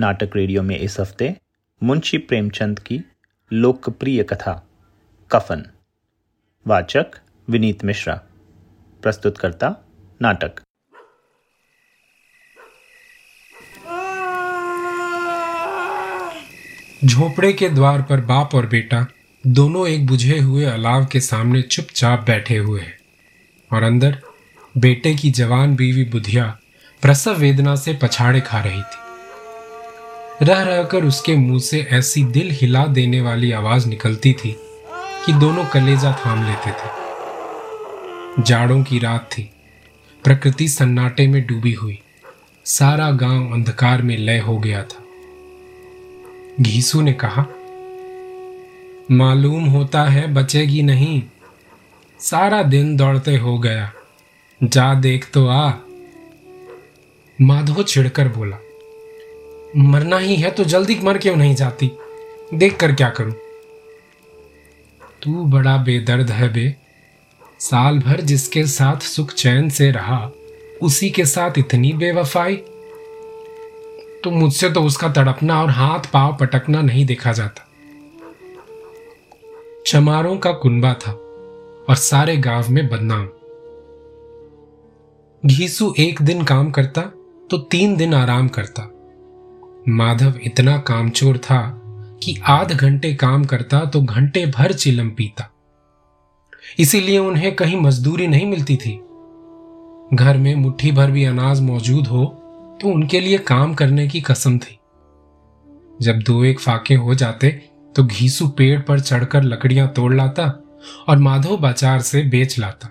नाटक रेडियो में इस हफ़्ते मुंशी प्रेमचंद की लोकप्रिय कथा, कफन। वाचक विनीत मिश्रा। प्रस्तुतकर्ता नाटक। झोपड़े के द्वार पर बाप और बेटा दोनों एक बुझे हुए अलाव के सामने चुपचाप बैठे हुए हैं और अंदर बेटे की जवान बीवी बुधिया प्रसव वेदना से पछाड़े खा रही थी। रह रहकर उसके मुँह से ऐसी दिल हिला देने वाली आवाज़ निकलती थी कि दोनों कलेजा थाम लेते थे। जाड़ों की रात थी। प्रकृति सन्नाटे में डूबी हुई। सारा गाँव अंधकार में लय हो गया था। घीसू ने कहा, मालूम होता है बचेगी नहीं। सारा दिन दौड़ते हो गया। जा देख तो आ। माधो छिड़कर बोला मरना ही है तो जल्दी मर क्यों नहीं जाती? देख कर क्या करूँ? तू बड़ा बेदर्द है बे। साल भर जिसके साथ सुख चैन से रहा, उसी के साथ इतनी बेवफाई। तो मुझसे तो उसका तड़पना और हाथ पाव पटकना नहीं देखा जाता। चमारों का कुनबा था और सारे गाँव में बदनाम। घीसू एक दिन काम करता तो तीन दिन आराम करता। माधव इतना कामचोर था कि आध घंटे काम करता तो घंटे भर चिलम पीता। इसीलिए उन्हें कहीं मजदूरी नहीं मिलती थी। घर में मुट्ठी भर भी अनाज मौजूद हो तो उनके लिए काम करने की कसम थी। जब दो एक फाके हो जाते तो घीसू पेड़ पर चढ़कर लकड़ियाँ तोड़ लाता और माधव बाज़ार से बेच लाता।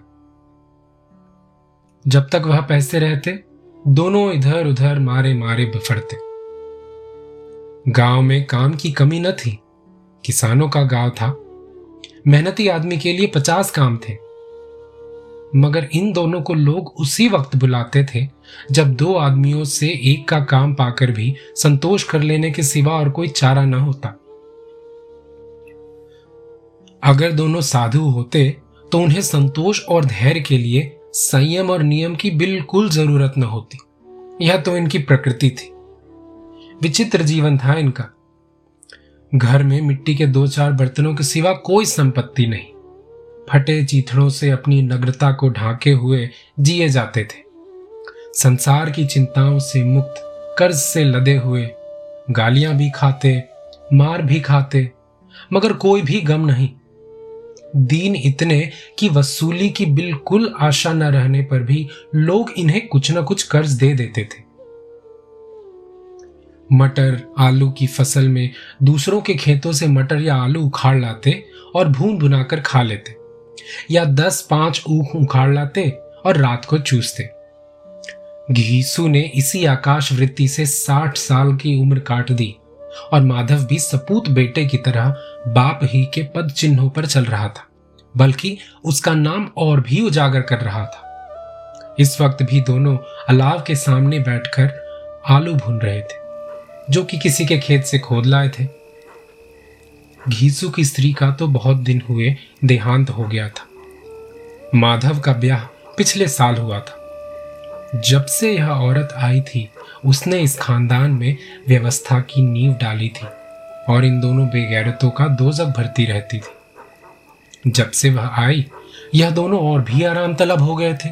जब तक वह पैसे रहते, दोनों इधर उधर मारे मारे बिफरते। गाँव में काम की कमी न थी। किसानों का गाँव था। मेहनती आदमी के लिए पचास काम थे। मगर इन दोनों को लोग उसी वक्त बुलाते थे, जब दो आदमियों से एक का काम पाकर भी संतोष कर लेने के सिवा और कोई चारा न होता। अगर दोनों साधु होते तो उन्हें संतोष और धैर्य के लिए संयम और नियम की बिल्कुल ज़रूरत न होती। यह तो इनकी प्रकृति थी। विचित्र जीवन था इनका। घर में मिट्टी के दो चार बर्तनों के सिवा कोई संपत्ति नहीं। फटे चीथड़ों से अपनी नग्रता को ढाके हुए जिए जाते थे। संसार की चिंताओं से मुक्त कर्ज से लदे हुए, गालियाँ भी खाते, मार भी खाते, मगर कोई भी गम नहीं। दीन इतने कि वसूली की बिल्कुल आशा न रहने पर भी लोग इन्हें कुछ न कुछ कर्ज दे देते थे। मटर आलू की फ़सल में दूसरों के खेतों से मटर या आलू उखाड़ लाते और भून भुनाकर खा लेते, या दस पाँच ऊख उखाड़ लाते और रात को चूसते। घीसू ने इसी आकाश वृत्ति से साठ साल की उम्र काट दी और माधव भी सपूत बेटे की तरह बाप ही के पद चिन्हों पर चल रहा था, बल्कि उसका नाम और भी उजागर कर रहा था। इस वक्त भी दोनों अलाव के सामने बैठकर आलू भून रहे थे। जो कि किसी के खेत से खोद लाए थे। घीसू की स्त्री का तो बहुत दिन हुए देहांत हो गया था। माधव का ब्याह पिछले साल हुआ था। जब से यह औरत आई थी, उसने इस खानदान में व्यवस्था की नींव डाली थी और इन दोनों बेगैरतों का दोजक भरती रहती थी। जब से वह आई, यह दोनों और भी आराम तलब हो गए थे,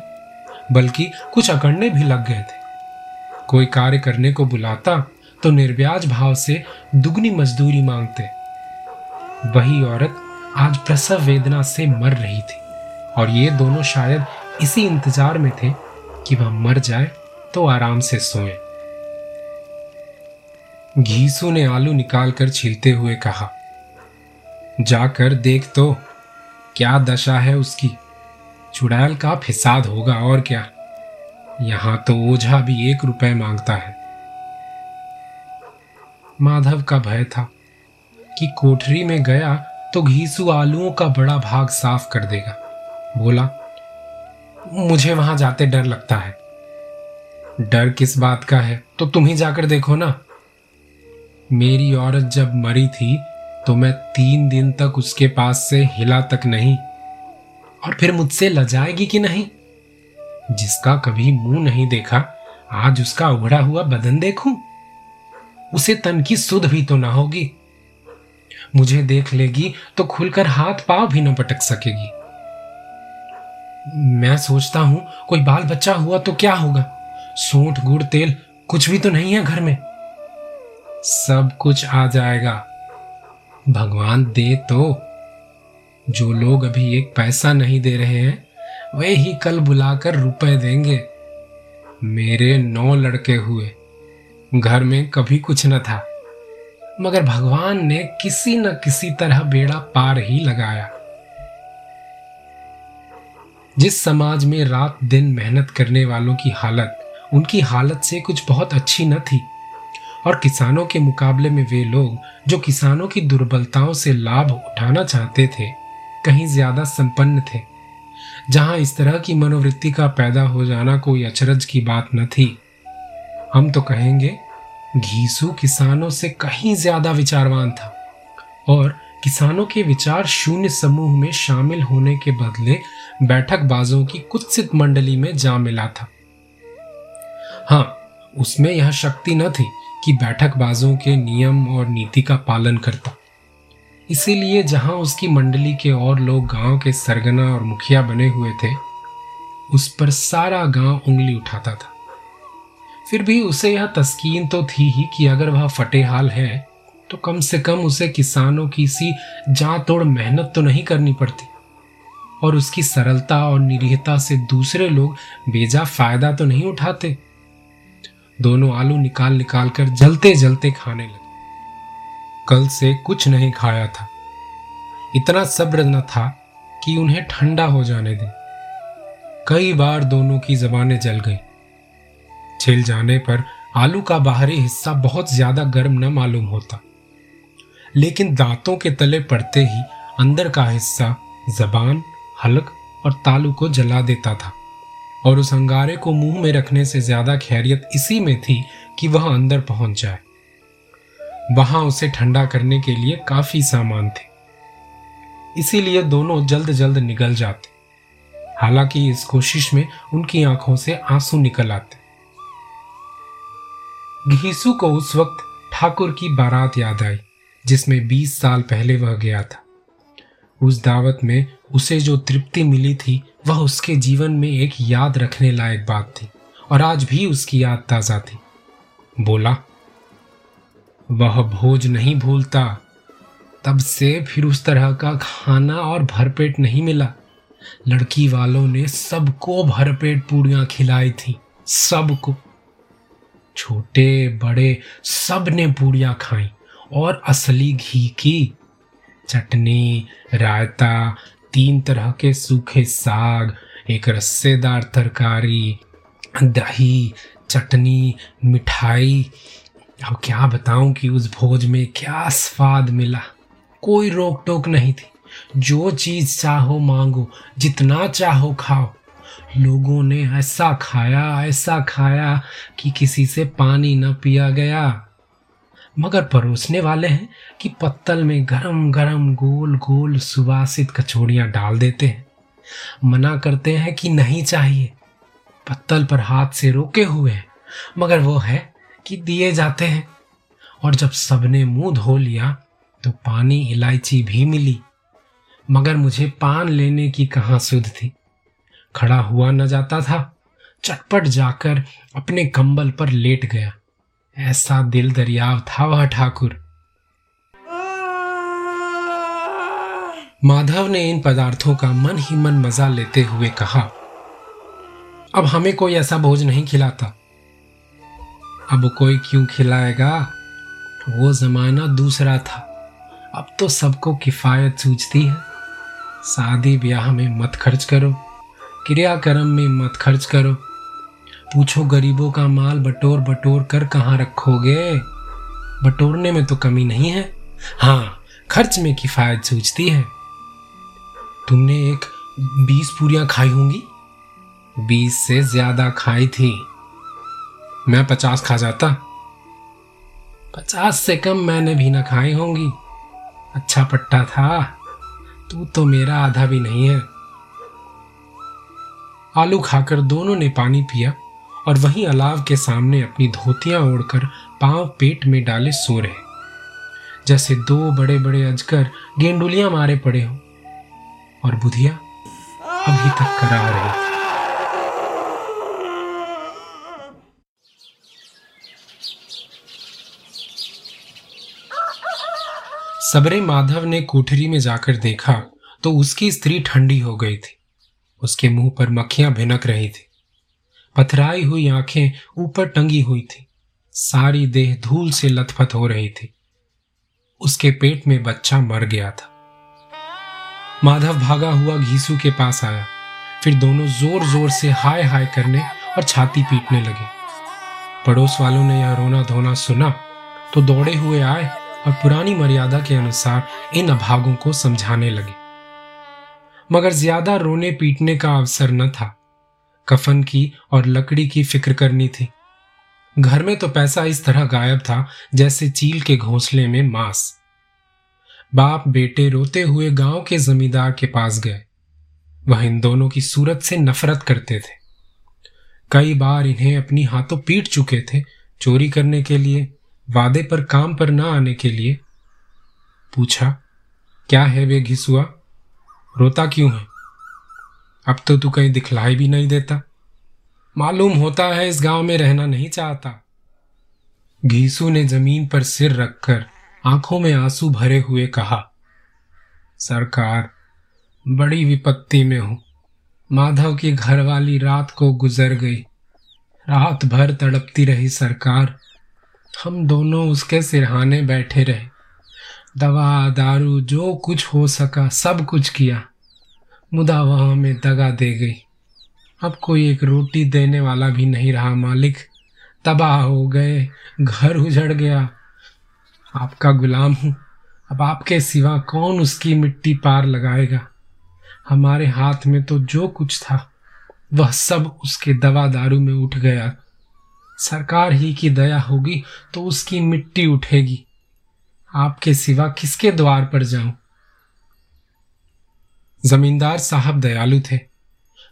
बल्कि कुछ अकड़ने भी लग गए थे। कोई कार्य करने को बुलाता तो निर्व्याज भाव से दुगनी मजदूरी मांगते। वही औरत आज प्रसव वेदना से मर रही थी और ये दोनों शायद इसी इंतज़ार में थे कि वह मर जाए तो आराम से सोए। घीसू ने आलू निकालकर छीलते हुए कहा, जाकर देख तो क्या दशा है उसकी? चुड़ैल का फिसाद होगा और क्या? यहाँ तो ओझा भी एक रुपए माँगता है। माधव का भय था कि कोठरी में गया तो घीसू आलुओं का बड़ा भाग साफ़ कर देगा। बोला, मुझे वहाँ जाते डर लगता है। डर किस बात का है? तो तुम ही जाकर देखो ना। मेरी औरत जब मरी थी तो मैं तीन दिन तक उसके पास से हिला तक नहीं, और फिर मुझसे लजाएगी कि नहीं? जिसका कभी मुँह नहीं देखा, आज उसका उभड़ा हुआ बदन देखूँ? उसे तन की सुध भी तो ना होगी। मुझे देख लेगी तो खुलकर हाथ पाव भी न पटक सकेगी। मैं सोचता हूँ, कोई बाल बच्चा हुआ तो क्या होगा? सूंठ, गुड़, तेल, कुछ भी तो नहीं है घर में। सब कुछ आ जाएगा। भगवान दे तो। जो लोग अभी एक पैसा नहीं दे रहे हैं, वे ही कल बुलाकर रुपए देंगे। मेरे नौ लड़के हुए। घर में कभी कुछ न था। मगर भगवान ने किसी न किसी तरह बेड़ा पार ही लगाया। जिस समाज में रात दिन मेहनत करने वालों की हालत, उनकी हालत से कुछ बहुत अच्छी न थी। और किसानों के मुकाबले में वे लोग, जो किसानों की दुर्बलताओं से लाभ उठाना चाहते थे, कहीं ज़्यादा संपन्न थे। जहाँ इस तरह की मनोवृत्ति का पैदा हो जाना कोई अचरज की बात न थी हम तो कहेंगे, घीसू किसानों से कहीं ज़्यादा विचारवान था और किसानों के विचार शून्य समूह में शामिल होने के बदले बैठक बाजों की कुत्सित मंडली में जा मिला था। हाँ उसमें यह शक्ति न थी कि बैठक बाजों के नियम और नीति का पालन करता। इसीलिए जहाँ उसकी मंडली के और लोग गाँव के सरगना और मुखिया बने हुए थे, उस पर सारा गाँव उंगली उठाता था। फिर भी उसे यह तस्कीन तो थी ही कि अगर वह फटेहाल है तो कम से कम उसे किसानों की सी जा तोड़ मेहनत तो नहीं करनी पड़ती। और उसकी सरलता और निरीहता से दूसरे लोग बेजा फ़ायदा तो नहीं उठाते। दोनों आलू निकाल निकाल कर जलते जलते खाने लगे। कल से कुछ नहीं खाया था। इतना सब्र न था कि उन्हें ठंडा हो जाने दे। कई बार दोनों की जबानें जल गई। छिल जाने पर आलू का बाहरी हिस्सा बहुत ज़्यादा गर्म न मालूम होता। लेकिन दांतों के तले पड़ते ही अंदर का हिस्सा जबान, हलक और तालू को जला देता था। और उस अंगारे को मुँह में रखने से ज़्यादा खैरियत इसी में थी कि वह अंदर पहुँच जाए। वहाँ उसे ठंडा करने के लिए काफ़ी सामान थे। इसीलिए दोनों जल्द जल्द निकल जाते। हालाँकि इस कोशिश में उनकी आँखों से आँसू निकल आते। घीसू को उस वक्त ठाकुर की बारात याद आई, जिसमें 20 साल पहले वह गया था। उस दावत में उसे जो तृप्ति मिली थी, वह उसके जीवन में एक याद रखने लायक बात थी, और आज भी उसकी याद ताज़ा थी। बोला, वह भोज नहीं भूलता। तब से फिर उस तरह का खाना और भरपेट नहीं मिला। लड़की वालों ने सबको भरपेट पूड़ियाँ खिलाई थी, सबको। छोटे, बड़े सबने पूड़ियाँ खाई और असली घी की। चटनी, रायता, तीन तरह के सूखे साग, एक रस्सेदार तरकारी, दही, चटनी, मिठाई। अब क्या बताऊँ कि उस भोज में क्या स्वाद मिला। कोई रोक टोक नहीं थी। जो चीज़ चाहो मांगो, जितना चाहो खाओ। लोगों ने ऐसा खाया ऐसा खाया कि किसी से पानी न पिया गया। मगर परोसने वाले हैं कि पत्तल में गरम गरम, गोल गोल सुवासित कचौड़ियाँ डाल देते हैं। मना करते हैं कि नहीं चाहिए। पत्तल पर हाथ से रोके हुए हैं, मगर वो है कि दिए जाते हैं। और जब सबने मुँह धो लिया तो पानी इलायची भी मिली। मगर मुझे पान लेने की कहाँ सुध थी? खड़ा हुआ न जाता था। चटपट जाकर अपने कंबल पर लेट गया। ऐसा दिल दरियाव था वह ठाकुर। माधव ने इन पदार्थों का मन ही मन मज़ा लेते हुए कहा, अब हमें कोई ऐसा भोज नहीं खिलाता। अब कोई क्यों खिलाएगा? वो जमाना दूसरा था। अब तो सबको किफायत सूझती है। शादी ब्याह में मत खर्च करो। क्रियाक्रम में मत खर्च करो। पूछो गरीबों का माल बटोर बटोर कर कहाँ रखोगे? बटोरने में तो कमी नहीं है। हाँ खर्च में किफायत सूझती है। तुमने एक बीस पूरियाँ खाई होंगी? बीस से ज़्यादा खाई थी। मैं पचास खा जाता। पचास से कम मैंने भी ना खाई होंगी। अच्छा पट्टा था। तू तो मेरा आधा भी नहीं है। आलू खाकर दोनों ने पानी पिया और वहीं अलाव के सामने अपनी धोतियाँ ओढ़कर पाँव पेट में डाले सो रहे। जैसे दो बड़े बड़े अजगर गेंडुलियाँ मारे पड़े हो। और बुधिया अभी तक करा रही थी सबरे माधव ने कोठरी में जाकर देखा तो उसकी स्त्री ठंडी हो गई थी। उसके मुँह पर मक्खियाँ भिनक रही थी। पथराई हुई आँखें ऊपर टंगी हुई थी। सारी देह धूल से लथपथ हो रही थी। उसके पेट में बच्चा मर गया था। माधव भागा हुआ घीसू के पास आया। फिर दोनों ज़ोर ज़ोर से हाय हाय करने और छाती पीटने लगे। पड़ोस वालों ने यह रोना धोना सुना तो दौड़े हुए आए और पुरानी मर्यादा के अनुसार इन अभागों को समझाने लगे। मगर ज़्यादा रोने पीटने का अवसर न था। कफन की और लकड़ी की फ़िक्र करनी थी। घर में तो पैसा इस तरह गायब था जैसे चील के घोंसले में मांस। बाप बेटे रोते हुए गाँव के जमींदार के पास गए। वह इन दोनों की सूरत से नफरत करते थे। कई बार इन्हें अपनी हाथों पीट चुके थे चोरी करने के लिए, वादे पर काम पर ना आने के लिए। पूछा, क्या है वे घिसुआ? रोता क्यों है? अब तो तू कहीं दिखलाई भी नहीं देता। मालूम होता है इस गाँव में रहना नहीं चाहता। घीसू ने ज़मीन पर सिर रखकर आँखों में आँसू भरे हुए कहा, सरकार, बड़ी विपत्ति में हूँ। माधव की घरवाली रात को गुजर गई। रात भर तड़पती रही सरकार। हम दोनों उसके सिरहाने बैठे रहे। दवा, दारू, जो कुछ हो सका, सब कुछ किया। मुदा वह हमें दगा दे गई। अब कोई एक रोटी देने वाला भी नहीं रहा, मालिक। तबाह हो गए, घर उजड़ गया। आपका गुलाम हूँ। अब आपके सिवा कौन उसकी मिट्टी पार लगाएगा? हमारे हाथ में तो जो कुछ था, वह सब उसके दवा, दारू में उठ गया। सरकार ही की दया होगी तो उसकी मिट्टी उठेगी। आपके सिवा किसके द्वार पर जाऊँ? जमींदार साहब दयालु थे,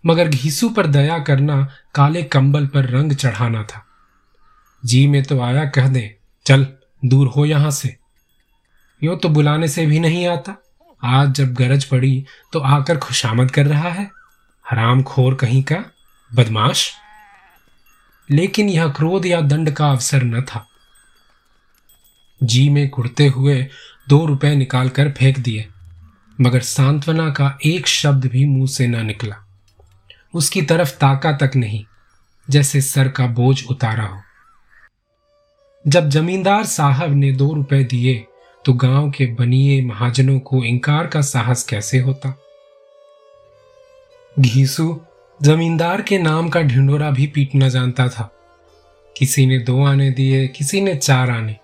मगर घीसू पर दया करना काले कंबल पर रंग चढ़ाना था। जी में तो आया कह दे, चल, दूर हो यहाँ से। यो तो बुलाने से भी नहीं आता। आज जब गरज पड़ी तो आकर खुशामद कर रहा है। हराम खोर कहीं का, बदमाश। लेकिन यह क्रोध या दंड का अवसर न था। जी में घुड़ते हुए दो रुपए निकालकर फेंक दिए, मगर सांत्वना का एक शब्द भी मुँह से न निकला। उसकी तरफ़ ताका तक नहीं, जैसे सर का बोझ उतारा हो। जब जमींदार साहब ने दो रुपए दिए तो गाँव के बनिए महाजनों को इंकार का साहस कैसे होता? घीसू जमींदार के नाम का ढिंडोरा भी पीटना जानता था। किसी ने दो आने दिए, किसी ने चार आने।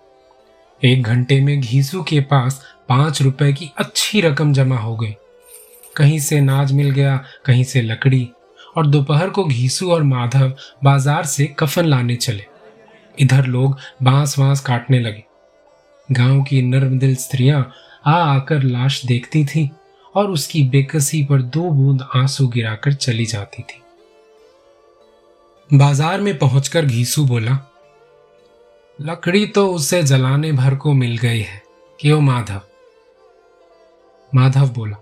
एक घंटे में घीसू के पास पाँच रुपए की अच्छी रकम जमा हो गई। कहीं से नाज मिल गया, कहीं से लकड़ी, और दोपहर को घीसू और माधव बाज़ार से कफन लाने चले। इधर लोग बाँस वांस काटने लगे। गाँव की नर्म दिल स्त्रियाँ आ आकर लाश देखती थी और उसकी बेकसी पर दो बूंद आँसू गिराकर चली जाती थी। बाज़ार में पहुंचकर घीसू बोला लकड़ी तो उसे जलाने भर को मिल गई है। क्यों माधव? माधव बोला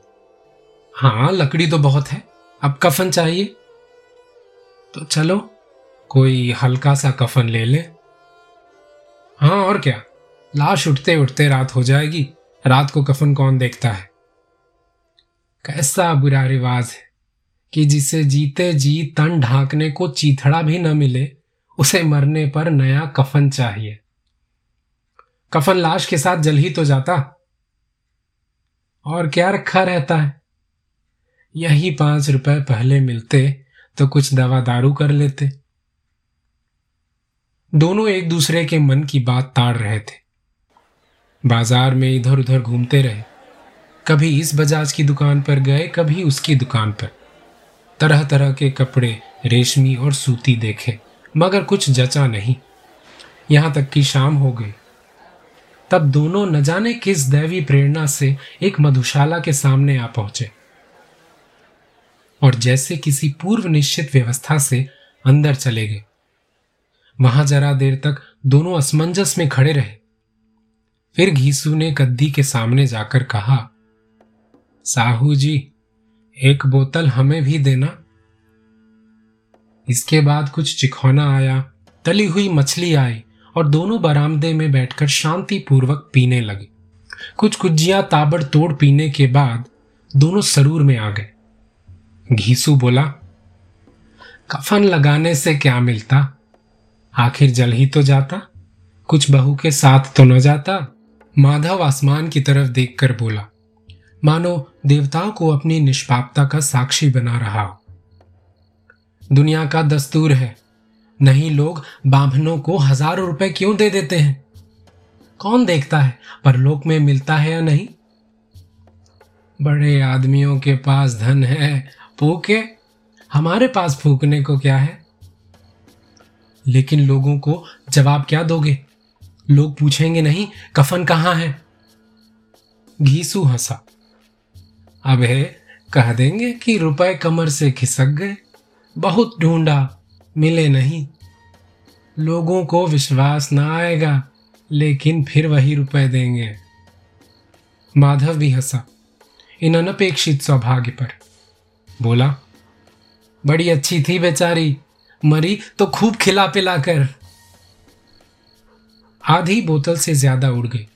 हाँ लकड़ी तो बहुत है। अब कफन चाहिए? तो चलो, कोई हल्का सा कफन ले ले। हाँ और क्या? लाश उठते उठते रात हो जाएगी। रात को कफन कौन देखता है? कैसा बुरा रिवाज है कि जिसे जीते जी तन ढांकने को चीथड़ा भी न मिले। उसे मरने पर नया कफन चाहिए। कफन लाश के साथ जल ही तो जाता। और क्या रखा रहता है? यही पाँच रुपए पहले मिलते तो कुछ दवा दारू कर लेते। दोनों एक दूसरे के मन की बात ताड़ रहे थे। बाज़ार में इधर उधर घूमते रहे। कभी इस बजाज की दुकान पर गए, कभी उसकी दुकान पर। तरह तरह के कपड़े, रेशमी और सूती देखे। मगर कुछ जचा नहीं। यहाँ तक कि शाम हो गई। तब दोनों न जाने किस दैवी प्रेरणा से एक मधुशाला के सामने आ पहुँचे। और जैसे किसी पूर्व निश्चित व्यवस्था से अंदर चले गए। वहाँ जरा देर तक दोनों असमंजस में खड़े रहे। फिर घीसू ने गद्दी के सामने जाकर कहा, साहू जी, एक बोतल हमें भी देना। इसके बाद कुछ चिखौना आया, तली हुई मछली आई और दोनों बरामदे में बैठकर शांतिपूर्वक पीने लगे। कुछ कुजियाँ ताबड़तोड़ पीने के बाद दोनों सरूर में आ गए। घीसू बोला, कफन लगाने से क्या मिलता? आखिर जल ही तो जाता। कुछ बहू के साथ तो न जाता। माधव आसमान की तरफ़ देखकर बोला, मानो देवताओं को अपनी निष्पापता का साक्षी बना रहा हो। दुनिया का दस्तूर है। नहीं लोग बाभनों को हज़ारों रुपए क्यों दे देते हैं? कौन देखता है? परलोक में मिलता है या नहीं? बड़े आदमियों के पास धन है। फूके? हमारे पास फूकने को क्या है? लेकिन लोगों को जवाब क्या दोगे? लोग पूछेंगे नहीं, कफन कहाँ है? घीसू हंसा। अब है, कह देंगे कि रुपए कमर से खिसक गए। बहुत ढूंढा, मिले नहीं। लोगों को विश्वास ना आएगा, लेकिन फिर वही रुपए देंगे। माधव भी हंसा, इन अनपेक्षित सौभाग्य पर। बोला, बड़ी अच्छी थी बेचारी, मरी तो खूब खिला पिला कर। आधी बोतल से ज़्यादा उड़ गई।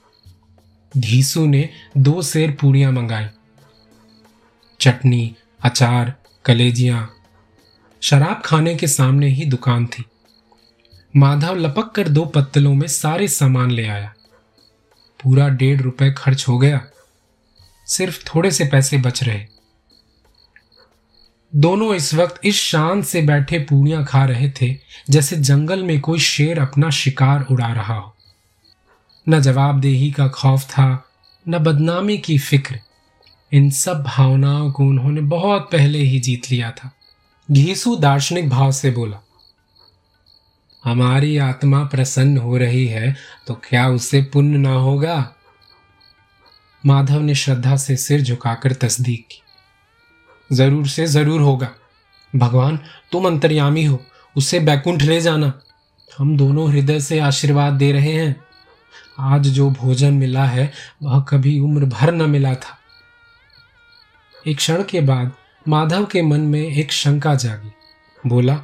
धीसू ने दो सेर पूड़ियाँ मंगाई। चटनी, अचार, कलेजियाँ शराब खाने के सामने ही दुकान थी। माधव लपक कर दो पत्तलों में सारे सामान ले आया। पूरा डेढ़ रुपए खर्च हो गया। सिर्फ़ थोड़े से पैसे बच रहे। दोनों इस वक्त इस शान से बैठे पूड़ियाँ खा रहे थे, जैसे जंगल में कोई शेर अपना शिकार उड़ा रहा हो। न जवाबदेही का खौफ था, न बदनामी की फ़िक्र। इन सब भावनाओं को उन्होंने बहुत पहले ही जीत लिया था। घीसू दार्शनिक भाव से बोला, हमारी आत्मा प्रसन्न हो रही है तो क्या उससे पुण्य ना होगा? माधव ने श्रद्धा से सिर झुकाकर तस्दीक की, ज़रूर से ज़रूर होगा। भगवान, तुम अंतर्यामी हो, उसे बैकुंठ ले जाना। हम दोनों हृदय से आशीर्वाद दे रहे हैं। आज जो भोजन मिला है, वह कभी उम्र भर न मिला था। एक क्षण के बाद माधव के मन में एक शंका जागी। बोला,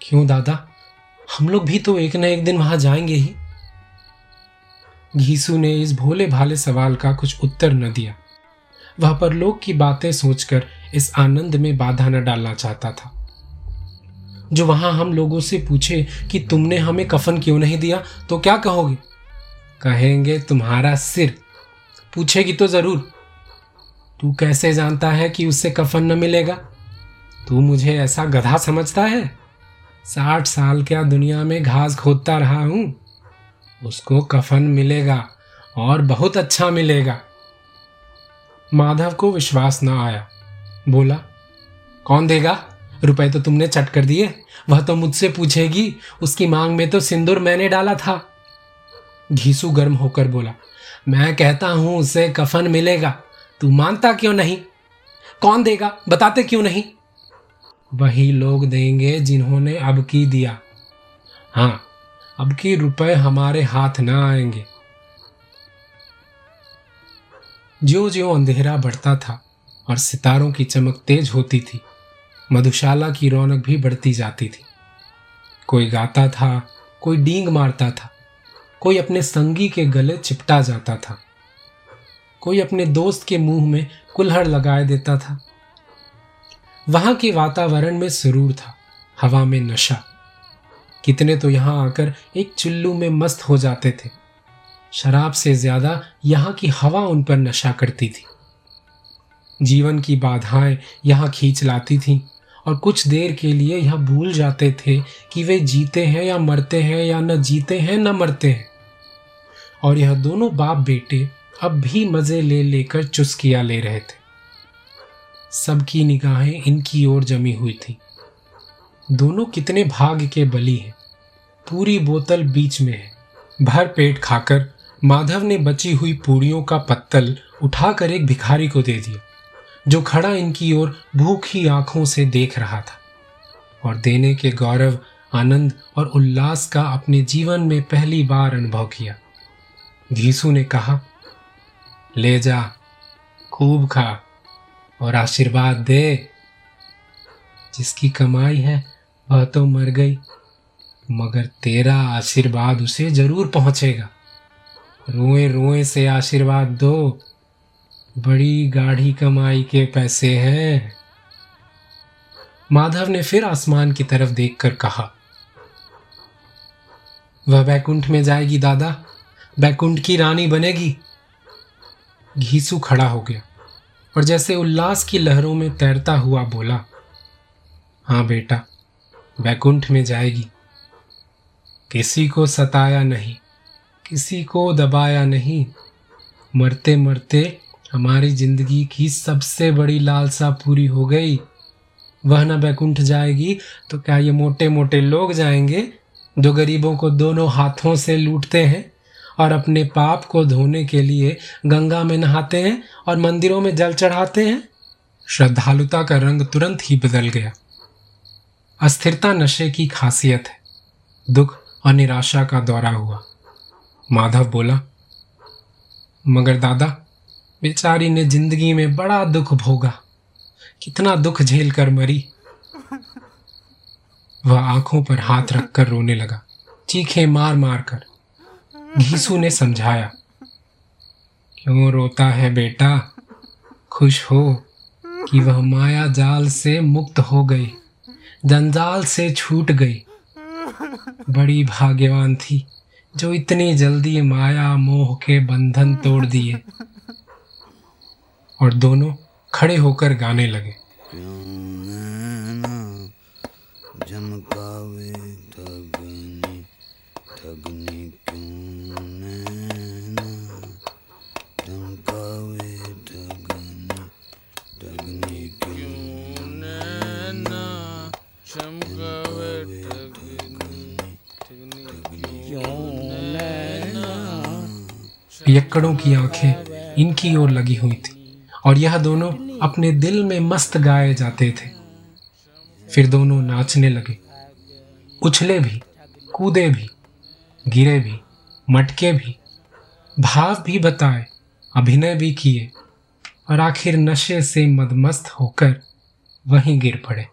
क्यों दादा? हम लोग भी तो एक न एक दिन वहाँ जाएँगे ही। घीसू ने इस भोले भाले सवाल का कुछ उत्तर न दिया। वह परलोक की बातें सोचकर इस आनंद में बाधा न डालना चाहता था। जो वहाँ हम लोगों से पूछे कि तुमने हमें कफन क्यों नहीं दिया तो क्या कहोगे? कहेंगे तुम्हारा सिर। पूछेगी तो ज़रूर। तू कैसे जानता है कि उससे कफन न मिलेगा? तू मुझे ऐसा गधा समझता है? साठ साल क्या दुनिया में घास खोदता रहा हूँ? उसको कफन मिलेगा और बहुत अच्छा मिलेगा। माधव को विश्वास ना आया। बोला, कौन देगा? रुपए तो तुमने चट कर दिए। वह तो मुझसे पूछेगी, उसकी मांग में तो सिंदूर मैंने डाला था। घीसू गर्म होकर बोला, मैं कहता हूँ, उसे कफन मिलेगा। तू मानता क्यों नहीं? कौन देगा? बताते क्यों नहीं? वही लोग देंगे जिन्होंने अब की दिया। हाँ अब की रुपए हमारे हाथ ना आएँगे। ज्यो ज्यो अंधेरा बढ़ता था और सितारों की चमक तेज होती थी, मधुशाला की रौनक भी बढ़ती जाती थी। कोई गाता था, कोई डींग मारता था, कोई अपने संगी के गले चिपटा जाता था। कोई अपने दोस्त के मुँह में कुल्हड़ लगाए देता था। वहाँ के वातावरण में सुरूर था, हवा में नशा। कितने तो यहाँ आकर एक चुल्लू में मस्त हो जाते थे। शराब से ज़्यादा यहाँ की हवा उन पर नशा करती थी। जीवन की बाधाएँ यहाँ खींच लाती थीं और कुछ देर के लिए यह भूल जाते थे कि वे जीते हैं या मरते हैं या न जीते हैं, न मरते हैं। और यह दोनों बाप बेटे अब भी मज़े ले लेकर चुस्किया ले रहे थे। सबकी निगाहें इनकी ओर जमी हुई थी। दोनों कितने भाग के बली हैं। पूरी बोतल बीच में है। भर पेट खाकर माधव ने बची हुई पूड़ियों का पत्तल उठाकर एक भिखारी को दे दिया, जो खड़ा इनकी ओर भूखी आँखों से देख रहा था। और देने के गौरव, आनंद और उल्लास का अपने जीवन में पहली बार अनुभव किया। घीसू ने कहा ले जा, खूब खा और आशीर्वाद दे। जिसकी कमाई है, वह तो मर गई, मगर तेरा आशीर्वाद उसे ज़रूर पहुंचेगा। रोए रोए से आशीर्वाद दो, बड़ी गाढ़ी कमाई के पैसे हैं। माधव ने फिर आसमान की तरफ़ देखकर कहा, वह बैकुंठ में जाएगी दादा बैकुंठ की रानी बनेगी। घीसू खड़ा हो गया और जैसे उल्लास की लहरों में तैरता हुआ बोला हाँ बेटा बैकुंठ में जाएगी। किसी को सताया नहीं, किसी को दबाया नहीं। मरते मरते हमारी ज़िंदगी की सबसे बड़ी लालसा पूरी हो गई। वह न बैकुंठ जाएगी तो क्या ये मोटे मोटे लोग जाएँगे जो गरीबों को दोनों हाथों से लूटते हैं? और अपने पाप को धोने के लिए गंगा में नहाते हैं और मंदिरों में जल चढ़ाते हैं। श्रद्धालुता का रंग तुरंत ही बदल गया। अस्थिरता नशे की खासियत है। दुख और निराशा का दौरा हुआ। माधव बोला, मगर दादा, बेचारी ने ज़िंदगी में बड़ा दुख भोगा। कितना दुख झेल कर मरी। वह आँखों पर हाथ रखकर रोने लगा। चीखे मार मार कर। घीसू ने समझाया। क्यों रोता है बेटा? खुश हो कि वह माया जाल से मुक्त हो गई, जंजाल से छूट गई। बड़ी भाग्यवान थी, जो इतनी जल्दी माया मोह के बंधन तोड़ दिए और दोनों खड़े होकर गाने लगे। झमकावे? पियक्कड़ों की आँखें इनकी ओर लगी हुई थी, और यह दोनों अपने दिल में मस्त गाए जाते थे। फिर दोनों नाचने लगे। उछले भी, कूदे भी, गिरे भी, मटके भी, भाव भी बताए, अभिनय भी किए, और आखिर नशे से मदमस्त होकर वहीं गिर पड़े।